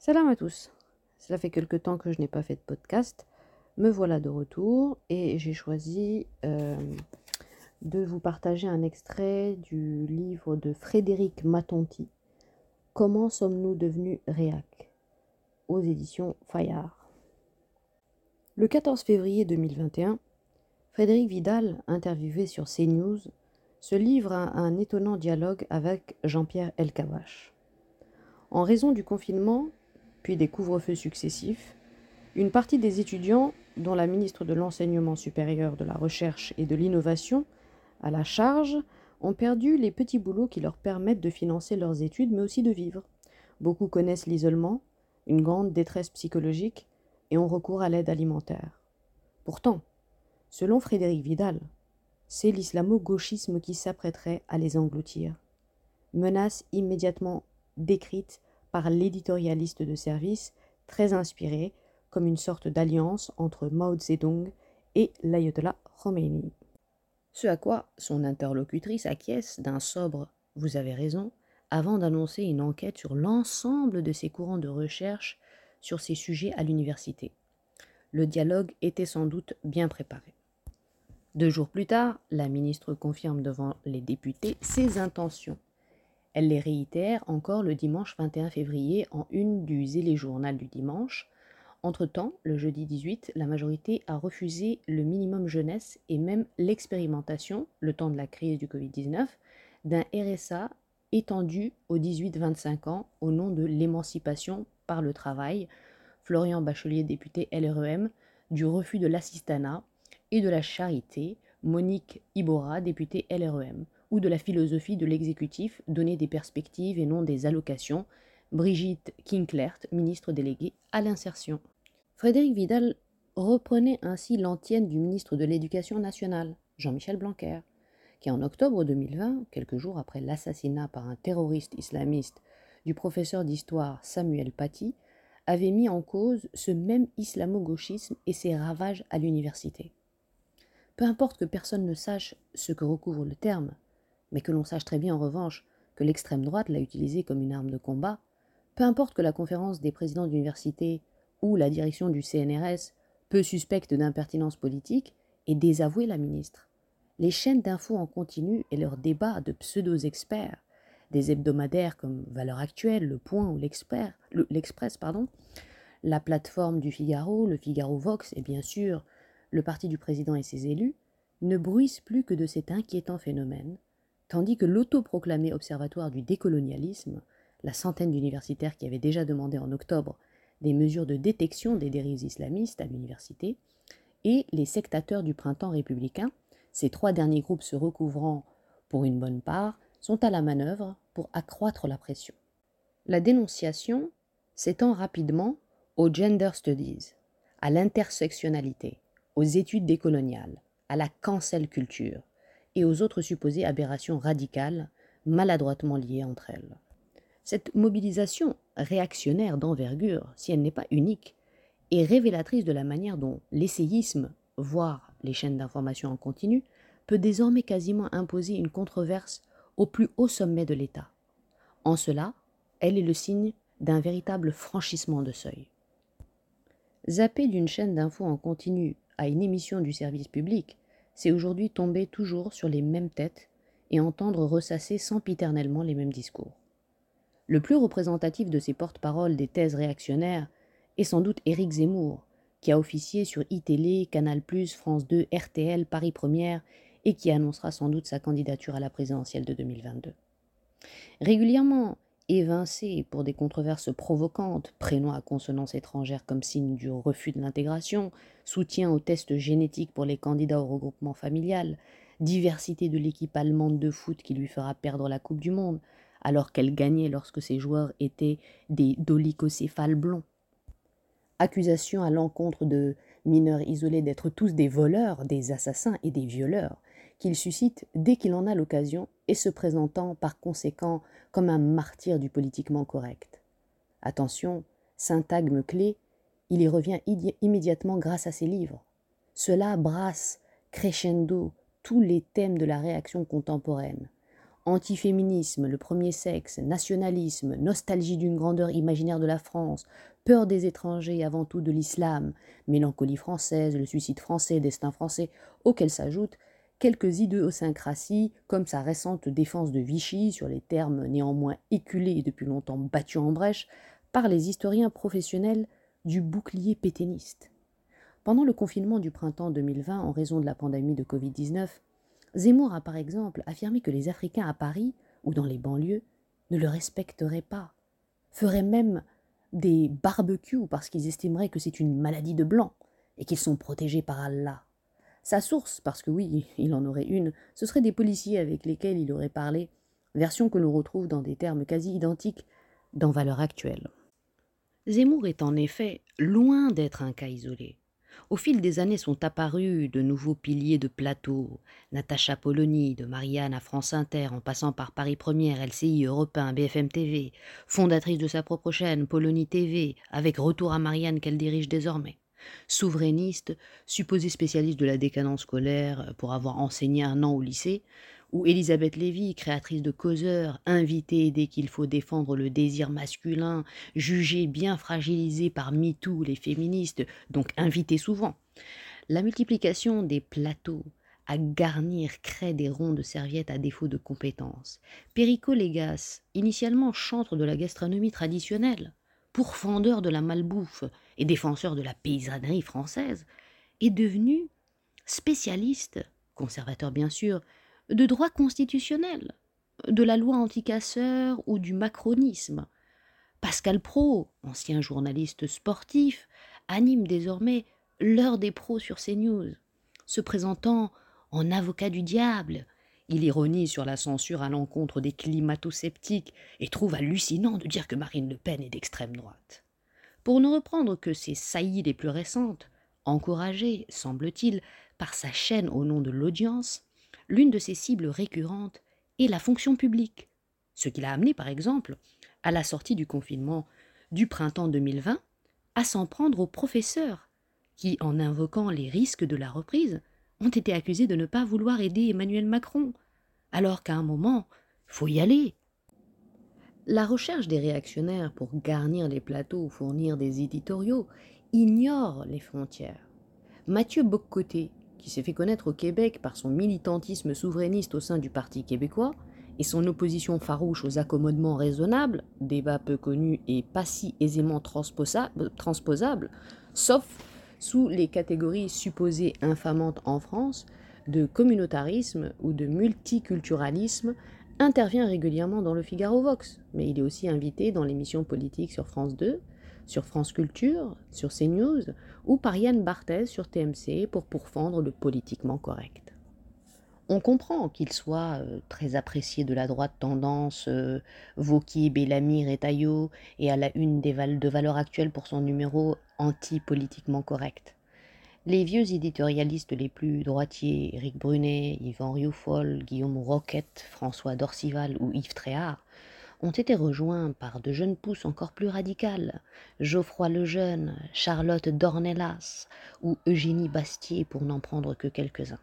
Salam à tous. Cela fait quelque temps que je n'ai pas fait de podcast. Me voilà de retour et j'ai choisi euh, de vous partager un extrait du livre de Frédéric Matonti. Comment sommes-nous devenus réac? aux éditions Fayard. Le 14 février 2021, Frédéric Vidal, interviewé sur CNews, se livre à un étonnant dialogue avec Jean-Pierre Elkabach. En raison du confinement, puis des couvre-feux successifs, une partie des étudiants, dont la ministre de l'Enseignement supérieur, de la Recherche et de l'Innovation, à la charge, ont perdu les petits boulots qui leur permettent de financer leurs études, mais aussi de vivre. Beaucoup connaissent l'isolement, une grande détresse psychologique, et ont recours à l'aide alimentaire. Pourtant, selon Frédéric Vidal, c'est l'islamo-gauchisme qui s'apprêterait à les engloutir. Menace immédiatement décrite par l'éditorialiste de service, très inspiré comme une sorte d'alliance entre Mao Zedong et l'ayatollah Khomeini. Ce à quoi son interlocutrice acquiesce d'un sobre Vous avez raison, avant d'annoncer une enquête sur l'ensemble de ses courants de recherche sur ces sujets à l'université. Le dialogue était sans doute bien préparé. Deux jours plus tard, la ministre confirme devant les députés ses intentions. Elle les réitère encore le dimanche 21 février en une du Zélé Journal du dimanche. Entre-temps, le jeudi 18, la majorité a refusé le minimum jeunesse et même l'expérimentation, le temps de la crise du Covid-19, d'un RSA étendu aux 18-25 ans au nom de l'émancipation par le travail, Florian Bachelier, député LREM, du refus de l'assistanat et de la charité, Monique Ibora, députée LREM, ou de la philosophie de l'exécutif, donner des perspectives et non des allocations, Brigitte Kinklert, ministre déléguée à l'insertion. Frédéric Vidal reprenait ainsi l'antienne du ministre de l'Éducation nationale, Jean-Michel Blanquer, qui en octobre 2020, quelques jours après l'assassinat par un terroriste islamiste du professeur d'histoire Samuel Paty, avait mis en cause ce même islamo-gauchisme et ses ravages à l'université. Peu importe que personne ne sache ce que recouvre le terme, mais que l'on sache très bien en revanche que l'extrême droite l'a utilisé comme une arme de combat, peu importe que la conférence des présidents d'université ou la direction du CNRS, peu suspecte d'impertinence politique, ait désavoué la ministre. Les chaînes d'infos en continu et leurs débats de pseudo-experts des hebdomadaires comme Valeurs Actuelles, Le Point ou l'Express, la plateforme du Figaro, le Figaro Vox et bien sûr le parti du président et ses élus, ne bruissent plus que de cet inquiétant phénomène, tandis que l'autoproclamé observatoire du décolonialisme, la centaine d'universitaires qui avaient déjà demandé en octobre des mesures de détection des dérives islamistes à l'université, et les sectateurs du printemps républicain, ces trois derniers groupes se recouvrant, pour une bonne part, sont à la manœuvre pour accroître la pression. La dénonciation s'étend rapidement aux gender studies, à l'intersectionnalité, aux études décoloniales, à la cancel culture et aux autres supposées aberrations radicales maladroitement liées entre elles. Cette mobilisation réactionnaire d'envergure, si elle n'est pas unique, est révélatrice de la manière dont l'essayisme, voire les chaînes d'information en continu, peut désormais quasiment imposer une controverse au plus haut sommet de l'État. En cela, elle est le signe d'un véritable franchissement de seuil. Zapper d'une chaîne d'infos en continu à une émission du service public, c'est aujourd'hui tomber toujours sur les mêmes têtes et entendre ressasser sempiternellement les mêmes discours. Le plus représentatif de ces porte-paroles des thèses réactionnaires est sans doute Éric Zemmour, qui a officié sur iTélé, Canal+, France 2, RTL, Paris Première et qui annoncera sans doute sa candidature à la présidentielle de 2022. Régulièrement évincé pour des controverses provocantes, prénom à consonance étrangère comme signe du refus de l'intégration, soutien aux tests génétiques pour les candidats au regroupement familial, diversité de l'équipe allemande de foot qui lui fera perdre la Coupe du Monde, alors qu'elle gagnait lorsque ses joueurs étaient des dolicocéphales blonds. Accusation à l'encontre de mineurs isolés d'être tous des voleurs, des assassins et des violeurs, qu'il suscite dès qu'il en a l'occasion et se présentant par conséquent comme un martyr du politiquement correct. Attention, syntagme clé, il y revient immédiatement grâce à ses livres. Cela brasse crescendo tous les thèmes de la réaction contemporaine. antiféminisme, le premier sexe, nationalisme, nostalgie d'une grandeur imaginaire de la France, peur des étrangers avant tout de l'islam, mélancolie française, le suicide français, destin français, auxquels s'ajoutent quelques idiosyncrasies, comme sa récente défense de Vichy sur les termes néanmoins éculés et depuis longtemps battus en brèche par les historiens professionnels du bouclier pétainiste. Pendant le confinement du printemps 2020 en raison de la pandémie de Covid-19, Zemmour a par exemple affirmé que les Africains à Paris ou dans les banlieues ne le respecteraient pas, feraient même des barbecues parce qu'ils estimeraient que c'est une maladie de blanc et qu'ils sont protégés par Allah. Sa source, parce que oui, il en aurait une, ce seraient des policiers avec lesquels il aurait parlé, version que l'on retrouve dans des termes quasi identiques dans Valeurs actuelles. Zemmour est en effet loin d'être un cas isolé. Au fil des années sont apparus de nouveaux piliers de plateau, Natacha Polony, de Marianne à France Inter, en passant par Paris Première, LCI, Europe 1, BFM TV, fondatrice de sa propre chaîne, Polony TV, avec retour à Marianne qu'elle dirige désormais. Souverainiste, supposée spécialiste de la décadence scolaire pour avoir enseigné un an au lycée, ou Elisabeth Lévy, créatrice de causeurs, invitée dès qu'il faut défendre le désir masculin, jugée bien fragilisée par MeToo, les féministes, donc invitée souvent. La multiplication des plateaux à garnir crée des ronds de serviettes à défaut de compétences. Perico Légas, initialement chantre de la gastronomie traditionnelle, pourfendeur de la malbouffe et défenseur de la paysannerie française, est devenu spécialiste, conservateur bien sûr, de droit constitutionnel, de la loi anticasseur ou du macronisme. Pascal Pro, ancien journaliste sportif, anime désormais l'heure des pros sur CNews, se présentant en avocat du diable. Il ironise sur la censure à l'encontre des climato-sceptiques et trouve hallucinant de dire que Marine Le Pen est d'extrême droite. Pour ne reprendre que ses saillies les plus récentes, encouragées, semble-t-il, par sa chaîne au nom de l'audience, l'une de ses cibles récurrentes est la fonction publique, ce qui l'a amené par exemple, à la sortie du confinement du printemps 2020, à s'en prendre aux professeurs, qui, en invoquant les risques de la reprise, ont été accusés de ne pas vouloir aider Emmanuel Macron, alors qu'à un moment, faut y aller. La recherche des réactionnaires pour garnir les plateaux ou fournir des éditoriaux ignore les frontières. Mathieu Boccoté, qui s'est fait connaître au Québec par son militantisme souverainiste au sein du Parti québécois et son opposition farouche aux accommodements raisonnables, débat peu connu et pas si aisément transposable, sauf sous les catégories supposées infamantes en France de communautarisme ou de multiculturalisme, intervient régulièrement dans le Figaro Vox, mais il est aussi invité dans l'émission politique sur France 2, sur France Culture, sur CNews, ou par Yann Barthès sur TMC pour pourfendre le politiquement correct. On comprend qu'il soit euh, très apprécié de la droite tendance euh, Vauquier, Bellamir et Taillot, et à la une des de valeurs actuelles pour son numéro anti-politiquement correct. Les vieux éditorialistes les plus droitiers, Éric Brunet, Yvan Rioufol, Guillaume Roquette, François Dorcival ou Yves Tréhard, ont été rejoints par de jeunes pousses encore plus radicales, Geoffroy Lejeune, Charlotte Dornelas ou Eugénie Bastier pour n'en prendre que quelques-uns.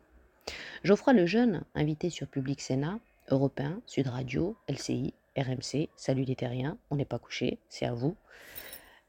Geoffroy Lejeune, invité sur Public Sénat, Européen, Sud Radio, LCI, RMC, Salut les terriens, on n'est pas couché, c'est à vous.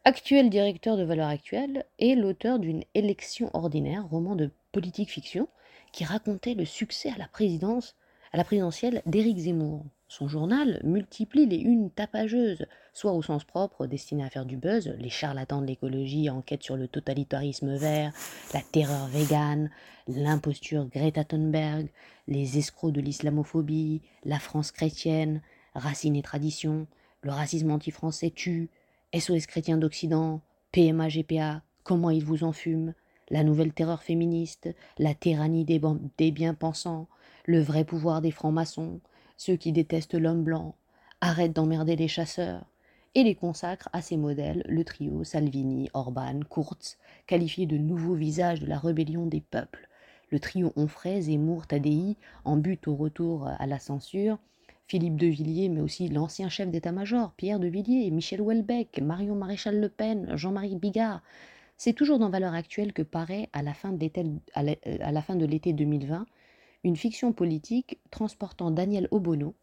Actuel directeur de Valeurs Actuelles et l'auteur d'une élection ordinaire, roman de politique fiction, qui racontait le succès à la présidence, à la présidentielle d'Éric Zemmour. Son journal multiplie les unes tapageuses, soit au sens propre destinées à faire du buzz, les charlatans de l'écologie enquêtent sur le totalitarisme vert, la terreur végane, l'imposture Greta Thunberg, les escrocs de l'islamophobie, la France chrétienne, racines et traditions, le racisme anti-français tue, SOS chrétien d'Occident, PMA GPA, comment ils vous enfument, la nouvelle terreur féministe, la tyrannie des, bien-pensants, le vrai pouvoir des francs-maçons, ceux qui détestent l'homme blanc, arrêtent d'emmerder les chasseurs, et les consacrent à ces modèles le trio Salvini, Orban, Kurz, qualifié de nouveaux visages de la rébellion des peuples, le trio Onfray, Zemmour, Tadei, en but au retour à la censure, Philippe de Villiers, mais aussi l'ancien chef d'état-major, Pierre de Villiers, Michel Houellebecq, Marion Maréchal Le Pen, Jean-Marie Bigard. C'est toujours dans Valeurs Actuelles que paraît, à la fin de l'été 2020, une fiction politique transportant Daniel Obono,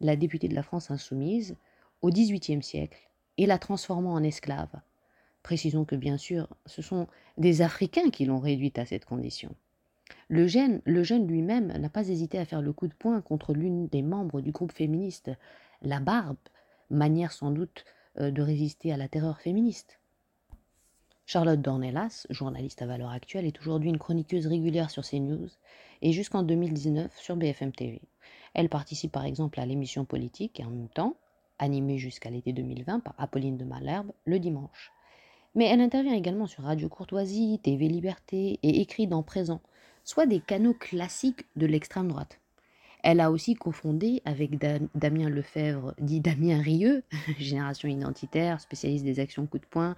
la députée de la France insoumise, au XVIIIe siècle et la transformant en esclave. Précisons que bien sûr, ce sont des Africains qui l'ont réduite à cette condition. Le jeune, le jeune lui-même n'a pas hésité à faire le coup de poing contre l'une des membres du groupe féministe, la Barbe, manière sans doute euh, de résister à la terreur féministe. Charlotte Dornelas, journaliste à valeur actuelle, est aujourd'hui une chroniqueuse régulière sur CNews et jusqu'en 2019 sur BFM TV. Elle participe par exemple à l'émission politique et en même temps, animée jusqu'à l'été 2020 par Apolline de Malherbe, le dimanche. Mais elle intervient également sur Radio Courtoisie, TV Liberté et écrit dans Présent, soit des canaux classiques de l'extrême droite. Elle a aussi cofondé avec Damien Lefebvre, dit Damien Rieux, génération identitaire, spécialiste des actions coup de poing,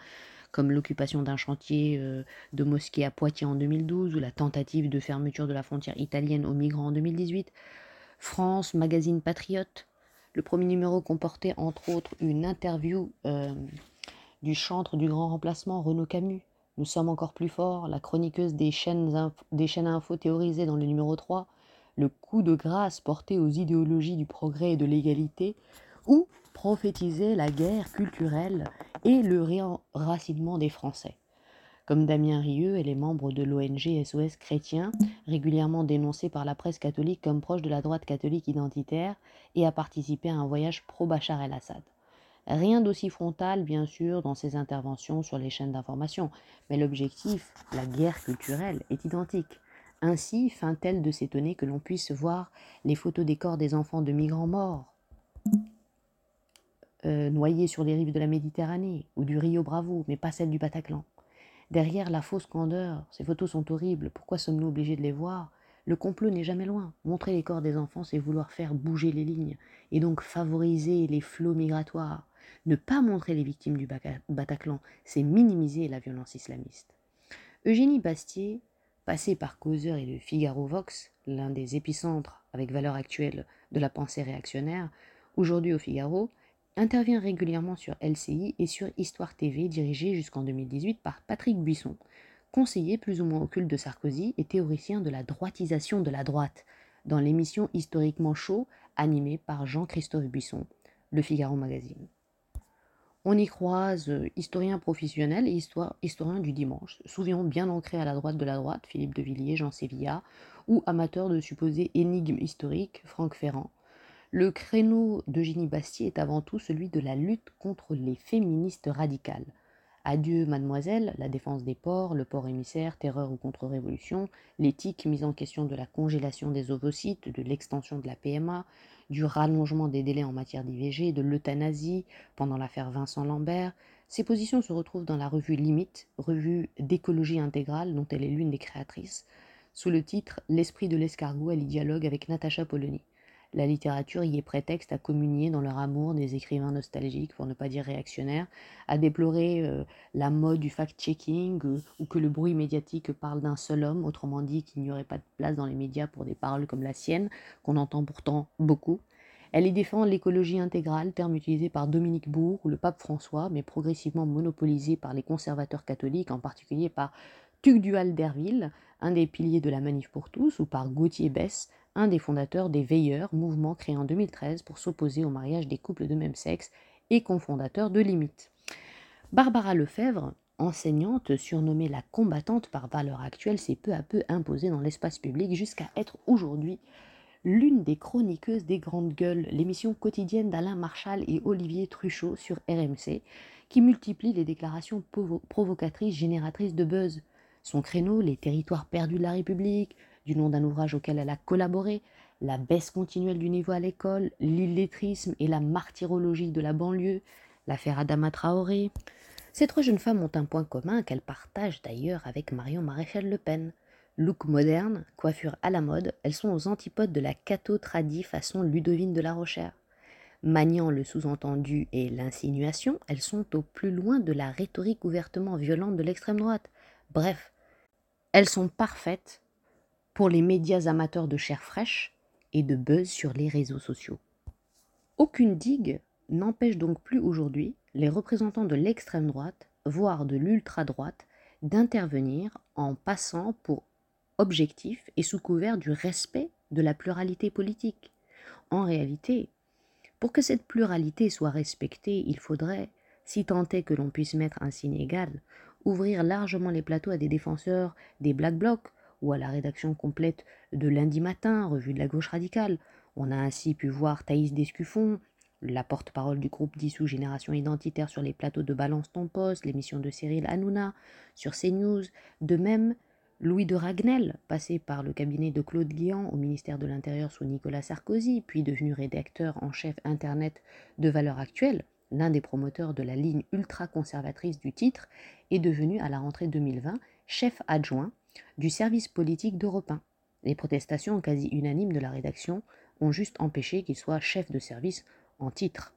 comme l'occupation d'un chantier euh, de mosquée à Poitiers en 2012 ou la tentative de fermeture de la frontière italienne aux migrants en 2018. France, magazine patriote. Le premier numéro comportait entre autres une interview euh, du chantre du grand remplacement Renaud Camus. Nous sommes encore plus forts, la chroniqueuse des chaînes, des info théorisées dans le numéro 3, le coup de grâce porté aux idéologies du progrès et de l'égalité, ou prophétiser la guerre culturelle et le réenracinement des Français. Comme Damien Rieu, elle est membre de l'ONG SOS Chrétien, régulièrement dénoncée par la presse catholique comme proche de la droite catholique identitaire, et a participé à un voyage pro-Bachar el-Assad. Rien d'aussi frontal, bien sûr, dans ses interventions sur les chaînes d'information, mais l'objectif, la guerre culturelle, est identique. Ainsi feint-elle de s'étonner que l'on puisse voir les photos des corps des enfants de migrants morts, euh, noyés sur les rives de la Méditerranée ou du Rio Bravo, mais pas celles du Bataclan. Derrière la fausse candeur, ces photos sont horribles, pourquoi sommes-nous obligés de les voir? Le complot n'est jamais loin. Montrer les corps des enfants, c'est vouloir faire bouger les lignes, et donc favoriser les flots migratoires. Ne pas montrer les victimes du Bataclan, c'est minimiser la violence islamiste. Eugénie Bastier Passé par Causeur et le Figaro Vox, l'un des épicentres avec valeur actuelle de la pensée réactionnaire, aujourd'hui au Figaro, intervient régulièrement sur LCI et sur Histoire TV, dirigé jusqu'en 2018 par Patrick Buisson, conseiller plus ou moins occulte de Sarkozy et théoricien de la droitisation de la droite, dans l'émission historiquement chaud animée par Jean-Christophe Buisson, Le Figaro Magazine. On y croise euh, historiens professionnels et histoire, historiens du dimanche, souvent bien ancrés à la droite de la droite, Philippe de Villiers, Jean Sévilla, ou amateurs de supposées énigmes historiques, Franck Ferrand. Le créneau d'Eugénie Bastier est avant tout celui de la lutte contre les féministes radicales. Adieu Mademoiselle, la défense des ports, le port émissaire, terreur ou contre-révolution, l'éthique mise en question de la congélation des ovocytes, de l'extension de la PMA, du rallongement des délais en matière d'IVG, de l'euthanasie pendant l'affaire Vincent Lambert. Ces positions se retrouvent dans la revue Limite, revue d'écologie intégrale dont elle est l'une des créatrices, sous le titre L'esprit de l'escargot, elle y dialogue avec Natacha Polony. La littérature y est prétexte à communier dans leur amour des écrivains nostalgiques, pour ne pas dire réactionnaires, à déplorer euh, la mode du fact-checking euh, ou que le bruit médiatique parle d'un seul homme, autrement dit qu'il n'y aurait pas de place dans les médias pour des paroles comme la sienne, qu'on entend pourtant beaucoup. Elle y défend l'écologie intégrale, terme utilisé par Dominique Bourg ou le pape François, mais progressivement monopolisé par les conservateurs catholiques, en particulier par Tugdual Derville, un des piliers de la Manif pour tous, ou par Gauthier Bess, un des fondateurs des Veilleurs, mouvement créé en 2013 pour s'opposer au mariage des couples de même sexe et cofondateur de Limite. Barbara Lefebvre, enseignante surnommée la combattante par valeur actuelle, s'est peu à peu imposée dans l'espace public jusqu'à être aujourd'hui l'une des chroniqueuses des Grandes Gueules, l'émission quotidienne d'Alain Marchal et Olivier Truchot sur RMC, qui multiplie les déclarations provocatrices génératrices de buzz. Son créneau, les territoires perdus de la République, du nom d'un ouvrage auquel elle a collaboré, La baisse continuelle du niveau à l'école, L'illettrisme et la martyrologie de la banlieue, l'affaire Adama Traoré. Ces trois jeunes femmes ont un point commun qu'elles partagent d'ailleurs avec Marion Maréchal Le Pen. Look moderne, coiffure à la mode, elles sont aux antipodes de la catho-tradie façon Ludovine de la Rochère. Maniant le sous-entendu et l'insinuation, elles sont au plus loin de la rhétorique ouvertement violente de l'extrême droite. Bref, elles sont parfaites pour les médias amateurs de chair fraîche et de buzz sur les réseaux sociaux. Aucune digue n'empêche donc plus aujourd'hui les représentants de l'extrême droite, voire de l'ultra-droite, d'intervenir en passant pour objectif et sous couvert du respect de la pluralité politique. En réalité, Pour que cette pluralité soit respectée, il faudrait, si tant est que l'on puisse mettre un signe égal, ouvrir largement les plateaux à des défenseurs des Black Blocs ou à la rédaction complète de Lundi Matin, revue de la gauche radicale. On a ainsi pu voir Thaïs Descuffon, la porte-parole du groupe dissous Génération Identitaire sur les plateaux de Balance ton poste, l'émission de Cyril Hanouna sur CNews. De même, Louis de Ragnel, passé par le cabinet de Claude Guéant au ministère de l'Intérieur sous Nicolas Sarkozy, puis devenu rédacteur en chef Internet de Valeurs Actuelles, l'un des promoteurs de la ligne ultra-conservatrice du titre, est devenu à la rentrée 2020 chef adjoint du service politique d'Europe 1. Les protestations quasi unanimes de la rédaction ont juste empêché qu'il soit chef de service en titre.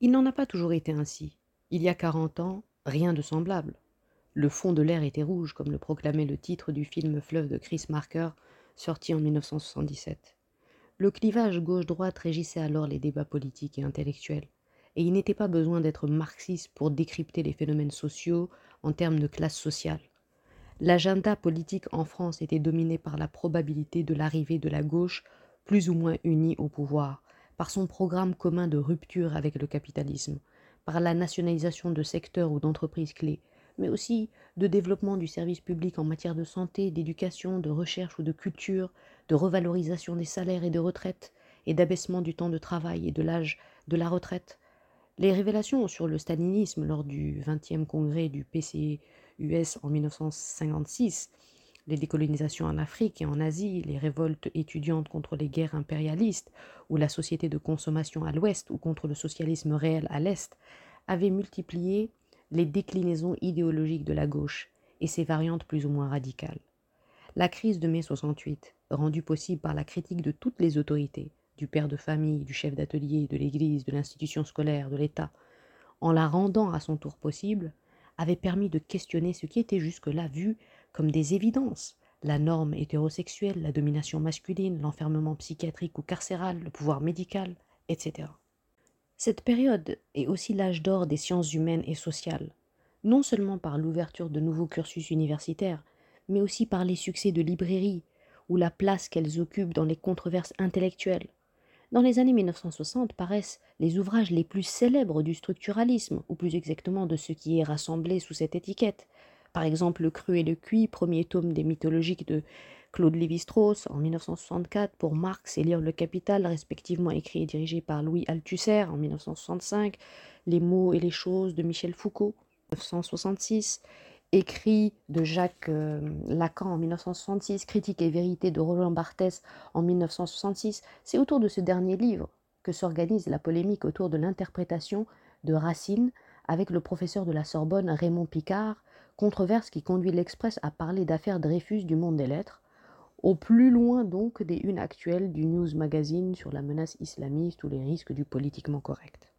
Il n'en a pas toujours été ainsi. Il y a 40 ans, rien de semblable. Le fond de l'air était rouge, comme le proclamait le titre du film Fleuve de Chris Marker, sorti en 1977. Le clivage gauche-droite régissait alors les débats politiques et intellectuels et il n'était pas besoin d'être marxiste pour décrypter les phénomènes sociaux en termes de classe sociale. L'agenda politique en France était dominé par la probabilité de l'arrivée de la gauche plus ou moins unie au pouvoir, par son programme commun de rupture avec le capitalisme, par la nationalisation de secteurs ou d'entreprises clés, mais aussi de développement du service public en matière de santé, d'éducation, de recherche ou de culture, de revalorisation des salaires et de retraite, et d'abaissement du temps de travail et de l'âge de la retraite, les révélations sur le stalinisme lors du 20e congrès du PCUS en 1956, les décolonisations en Afrique et en Asie, les révoltes étudiantes contre les guerres impérialistes ou la société de consommation à l'ouest ou contre le socialisme réel à l'est, avaient multiplié les déclinaisons idéologiques de la gauche et ses variantes plus ou moins radicales. La crise de mai 68, rendue possible par la critique de toutes les autorités, du père de famille, du chef d'atelier, de l'Église, de l'institution scolaire, de l'État, en la rendant à son tour possible, avait permis de questionner ce qui était jusque-là vu comme des évidences, la norme hétérosexuelle, la domination masculine, l'enfermement psychiatrique ou carcéral, le pouvoir médical, etc. Cette période est aussi l'âge d'or des sciences humaines et sociales, non seulement par l'ouverture de nouveaux cursus universitaires, mais aussi par les succès de librairies ou la place qu'elles occupent dans les controverses intellectuelles, dans les années 1960 paraissent les ouvrages les plus célèbres du structuralisme, ou plus exactement de ce qui est rassemblé sous cette étiquette. Par exemple, Le Cru et le Cuit, premier tome des mythologiques de Claude Lévi-Strauss en 1964 pour Marx et Lire le Capital, respectivement écrit et dirigé par Louis Althusser en 1965, Les mots et les choses de Michel Foucault en 1966, écrit de Jacques euh, Lacan en 1966, Critique et vérité de Roland Barthès en 1966, c'est autour de ce dernier livre que s'organise la polémique autour de l'interprétation de Racine avec le professeur de la Sorbonne Raymond Picard, controverse qui conduit l'Express à parler d'affaires Dreyfus du monde des lettres, au plus loin donc des unes actuelles du News Magazine sur la menace islamiste ou les risques du politiquement correct.